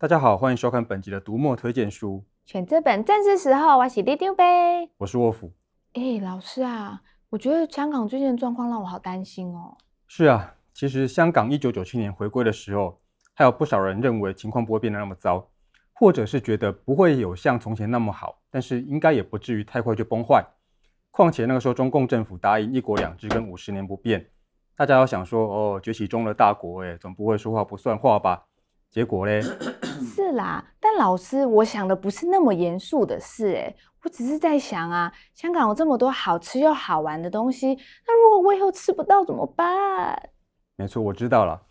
大家好，欢迎收看本集的读墨推荐书。选这本正是时候，我是里长伯。我是沃夫。哎，老师啊，我觉得香港最近的状况让我好担心哦。是啊，其实香港一九九七年回归的时候，还有不少人认为情况不会变得那么糟，或者是觉得不会有像从前那么好，但是应该也不至于太快就崩坏。况且那个时候中共政府答应一国两制跟五十年不变，大家要想说哦，崛起中的大国，哎，总不会说话不算话吧？结果嘞？是啦，但老师，我想的不是那么严肃的事，哎，我只是在想啊，香港有这么多好吃又好玩的东西，那如果我以后吃不到怎么办？没错，我知道了。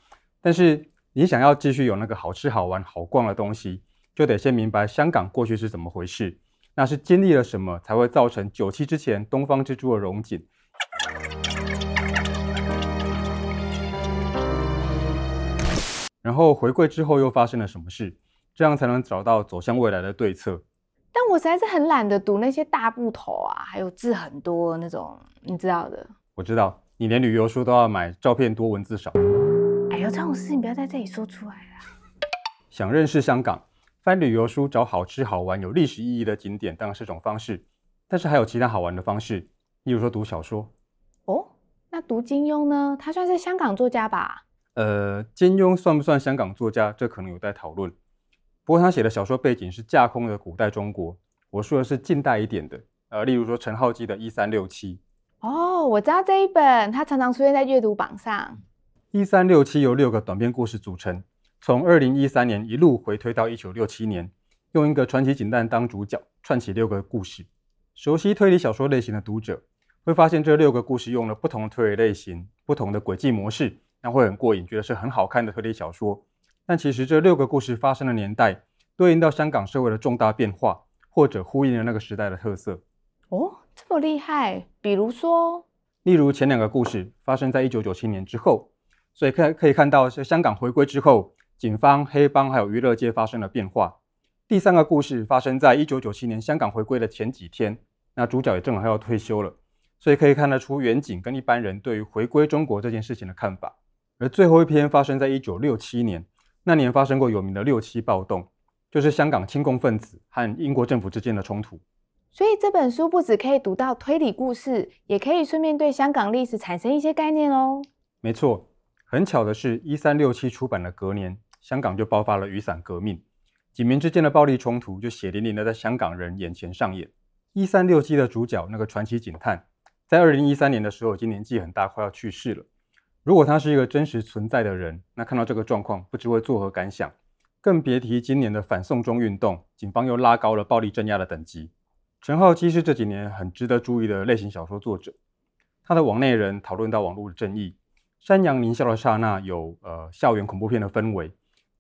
但是你想要继续有那个好吃好玩好逛的东西，就得先明白香港过去是怎么回事，那是经历了什么才会造成九七之前东方之珠的荣景。然后回归之后又发生了什么事？这样才能找到走向未来的对策。但我实在是很懒得读那些大部头啊，还有字很多那种，你知道的。我知道，你连旅游书都要买照片多文字少。哎呦，这种事情不要在这里说出来了。想认识香港，翻旅游书找好吃好玩、有历史意义的景点当然是种方式，但是还有其他好玩的方式，例如说读小说。哦，那读金庸呢？他算是香港作家吧？呃，金庸算不算香港作家？这可能有待讨论。不过他写的小说背景是架空的古代中国，我说的是近代一点的。呃，例如说陈浩基的《一三六七》。哦，我知道这一本，它常常出现在阅读榜上。一三六七由六个短篇故事组成，从二零一三年一路回推到一九六七年，用一个传奇警探当主角，串起六个故事。熟悉推理小说类型的读者会发现，这六个故事用了不同的推理类型、不同的轨迹模式。那会很过瘾，觉得是很好看的推理小说。但其实这六个故事发生的年代，对应到香港社会的重大变化，或者呼应了那个时代的特色。哦，这么厉害！比如说，例如前两个故事发生在一九九七年之后，所以可可以看到是香港回归之后，警方、黑帮还有娱乐界发生了变化。第三个故事发生在一九九七年香港回归的前几天，那主角也正好要退休了，所以可以看得出远景跟一般人对于回归中国这件事情的看法。而最后一篇发生在一九六七年，那年发生过有名的六七暴动，就是香港亲共分子和英国政府之间的冲突。所以这本书不只可以读到推理故事，也可以顺便对香港历史产生一些概念哦。没错，很巧的是，一三六七出版的隔年，香港就爆发了雨伞革命，警民之间的暴力冲突就血淋淋的在香港人眼前上演。一三六七的主角那个传奇警探，在二零一三年的时候已经年纪很大，快要去世了。如果他是一个真实存在的人，那看到这个状况，不知会作何感想？更别提今年的反送中运动，警方又拉高了暴力镇压的等级。陈浩基是这几年很值得注意的类型小说作者，他的网内人讨论到网络的正义，山羊獰笑的刹那有呃校园恐怖片的氛围。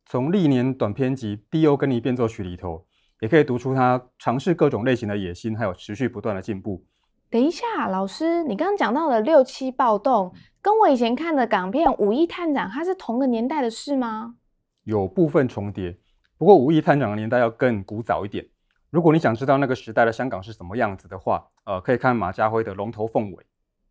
从历年短篇集《迪欧跟你变奏曲》里头，也可以读出他尝试各种类型的野心，还有持续不断的进步。等一下，老师，你刚刚讲到的六七暴动，跟我以前看的港片《五亿探长》它是同个年代的事吗？有部分重叠，不过《五亿探长》的年代要更古早一点。如果你想知道那个时代的香港是什么样子的话，呃，可以看马家辉的《龙头凤尾》。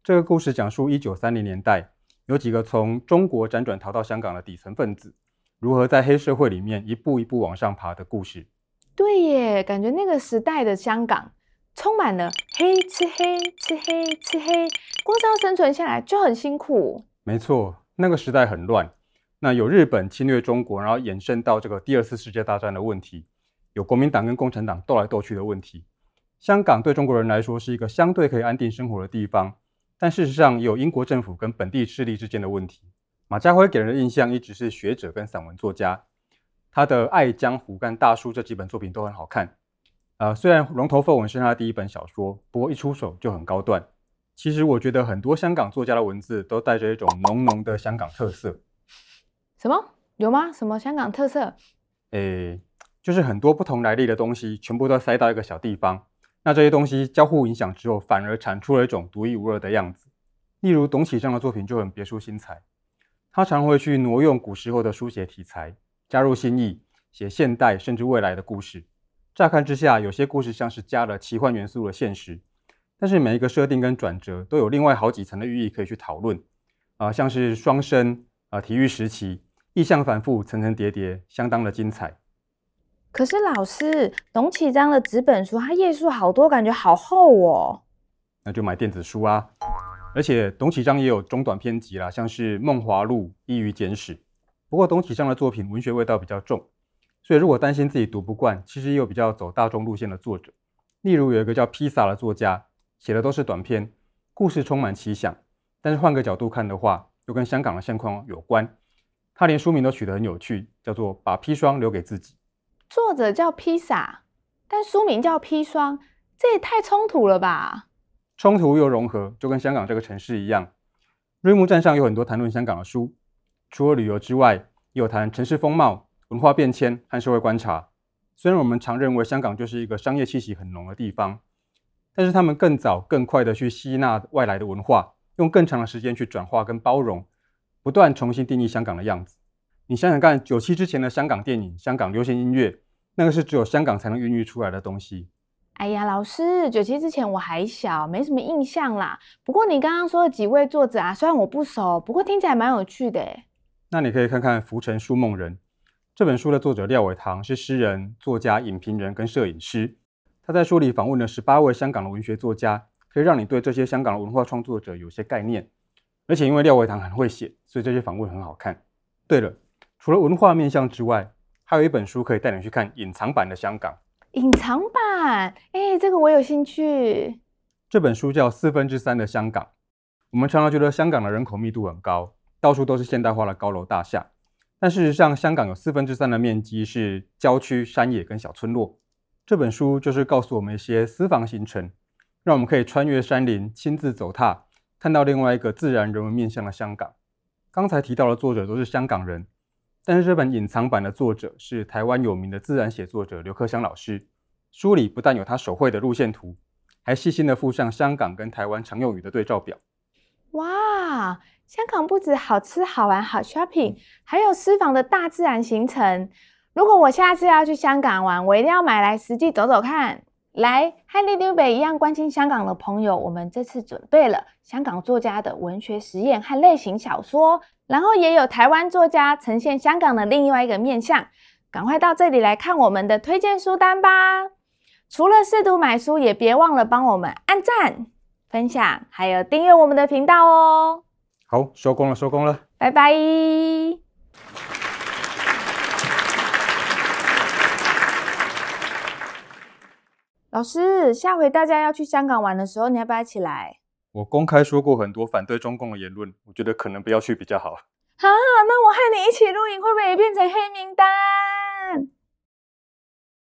这个故事讲述一九三零年代，有几个从中国辗转逃到香港的底层分子，如何在黑社会里面一步一步往上爬的故事。对耶，感觉那个时代的香港。充满了黑吃黑吃黑吃黑，光是要生存下来就很辛苦。没错，那个时代很乱。那有日本侵略中国，然后衍生到这个第二次世界大战的问题，有国民党跟共产党斗来斗去的问题。香港对中国人来说是一个相对可以安定生活的地方，但事实上有英国政府跟本地势力之间的问题。马家辉给人的印象一直是学者跟散文作家，他的《爱江湖》跟《大叔》这几本作品都很好看。呃，虽然《龙头凤尾》是他的第一本小说，不过一出手就很高段。其实我觉得很多香港作家的文字都带着一种浓浓的香港特色。什么？有吗？什么香港特色？诶，就是很多不同来历的东西全部都塞到一个小地方，那这些东西交互影响之后，反而产出了一种独一无二的样子。例如董启章的作品就很别出心裁，他常会去挪用古时候的书写题材，加入新意，写现代甚至未来的故事。乍看之下，有些故事像是加了奇幻元素的现实，但是每一个设定跟转折都有另外好几层的寓意可以去讨论。啊、呃，像是双生啊、呃，体育时期，意象反复，层层叠叠，相当的精彩。可是老师，董启章的纸本书，它页数好多，感觉好厚哦。那就买电子书啊。而且董启章也有中短篇集啦，像是《梦华录》《伊予简史》。不过董启章的作品文学味道比较重，所以如果担心自己读不惯，其实也有比较走大众路线的作者。例如有一个叫披萨的作家，写的都是短篇，故事充满奇想，但是换个角度看的话，又跟香港的现况有关。他连书名都取得很有趣，叫做《把砒霜留给自己》。作者叫披萨，但书名叫砒霜，这也太冲突了吧？冲突又融合，就跟香港这个城市一样。瑞木站上有很多谈论香港的书，除了旅游之外，也有谈城市风貌、文化变迁和社会观察。虽然我们常认为香港就是一个商业气息很浓的地方，但是他们更早、更快地去吸纳外来的文化，用更长的时间去转化跟包容。不断重新定义香港的样子。你想想看，九七之前的香港电影、香港流行音乐，那个是只有香港才能孕育出来的东西。哎呀，老师，九七之前我还小，没什么印象啦。不过你刚刚说的几位作者啊，虽然我不熟，不过听起来蛮有趣的。那你可以看看《浮沉书梦人》这本书的作者廖伟棠是诗人、作家、影评人跟摄影师。他在书里访问了十八位香港的文学作家，可以让你对这些香港的文化创作者有些概念。而且因为廖伟棠很会写，所以这些访问很好看。对了，除了文化面向之外，还有一本书可以带你去看隐藏版的香港。隐藏版？哎，这个我有兴趣。这本书叫《四分之三的香港》。我们常常觉得香港的人口密度很高，到处都是现代化的高楼大厦。但事实上，香港有四分之三的面积是郊区、山野跟小村落。这本书就是告诉我们一些私房行程，让我们可以穿越山林，亲自走踏。看到另外一个自然人文面向的香港。刚才提到的作者都是香港人，但是这本隐藏版的作者是台湾有名的自然写作者刘克襄老师。书里不但有他手绘的路线图，还细心的附上香港跟台湾常用语的对照表。哇，香港不止好吃好玩好 shopping，还有私房的大自然行程。如果我下次要去香港玩，我一定要买来实际走走看。来，和里长伯一样关心香港的朋友，我们这次准备了香港作家的文学实验和类型小说，然后也有台湾作家呈现香港的另外一个面向。赶快到这里来看我们的推荐书单吧！除了试读买书，也别忘了帮我们按赞、分享，还有订阅我们的频道哦。好，收工了，收工了，拜拜。老师，下回大家要去香港玩的时候，你要不要一起来？我公开说过很多反对中共的言论，我觉得可能不要去比较好。啊，那我和你一起露营，会不会也变成黑名单？